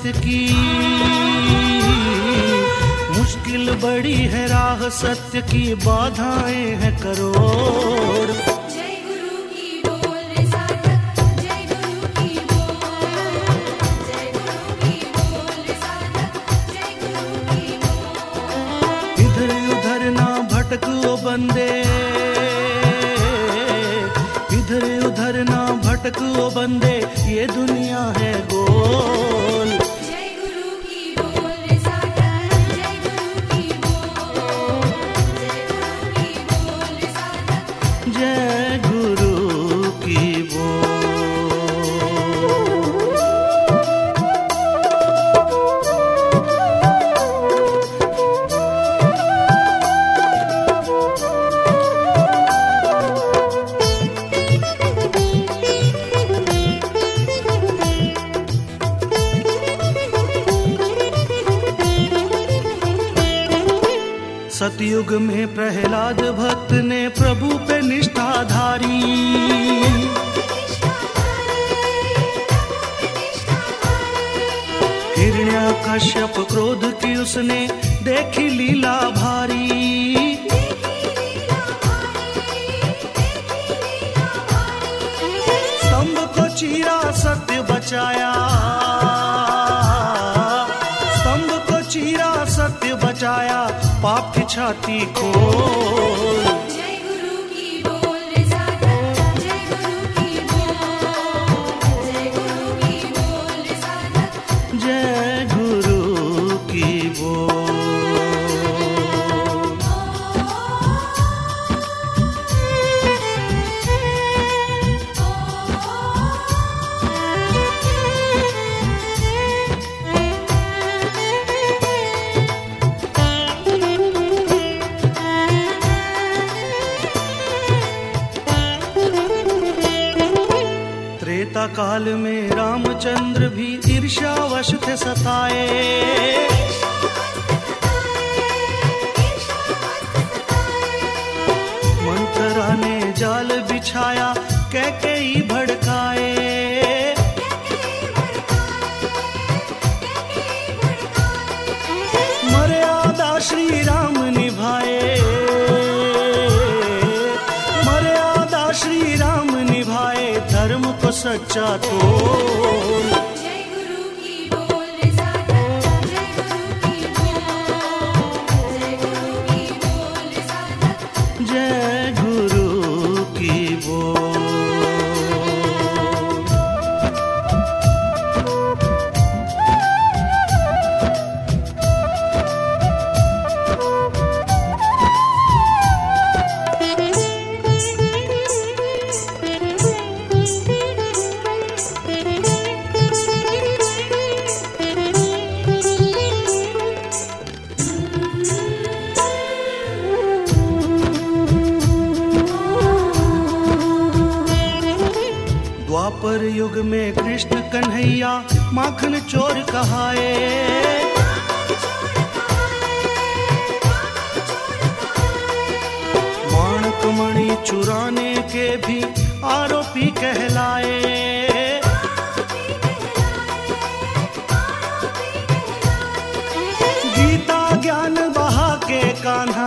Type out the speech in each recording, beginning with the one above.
सत्य की। मुश्किल बड़ी है राह सत्य की बाधाएँ हैं करोड़। जय गुरु की बोल रे साधक जय गुरु की बोल जय गुरु की बोल रे साधक जय गुरु की बोल इधर उधर ना भटको बंदे। इधर उधर ना भटको बंदे। ये दुनिया है जय गुरु की बोल। सतयुग में प्रहलाद भक्त ने प्रभु पे निष्ठाधारी हिरण्या कश्यप क्रोध की उसने देखी लीला भारी। स्तंभ को चीरा सत्य बचाया। स्तंभ को चीरा सत्य बचाया। पाप छाती खोल। काल में रामचंद्र भी ईर्ष्यावश थे सताए। मंथरा ने जाल बिछाया सच्चा तोड़ द्वापर युग में कृष्ण कन्हैया माखन चोर कहाए। माणक मणि चुराने के भी आरोपी कहलाए। गीता ज्ञान बहा के कान्हा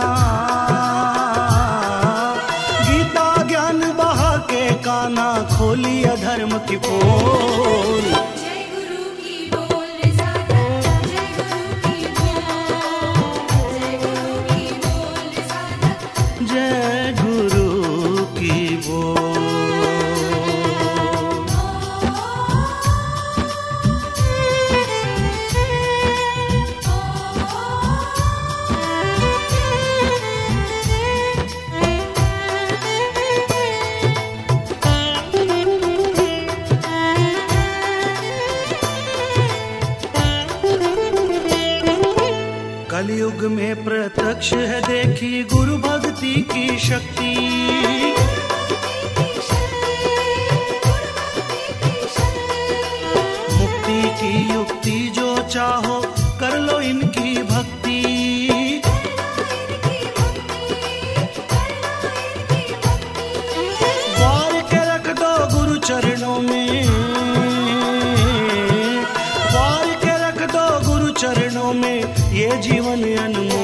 प्रत्यक्ष है देखी गुरु भक्ति की शक्ति। मुक्ति की युक्ति जो चाहो, कर लो इनकी भक्ति। वार के रख दो गुरु चरणों में। वार के रख दो गुरु चरणों में, ये जीवन अनमोल।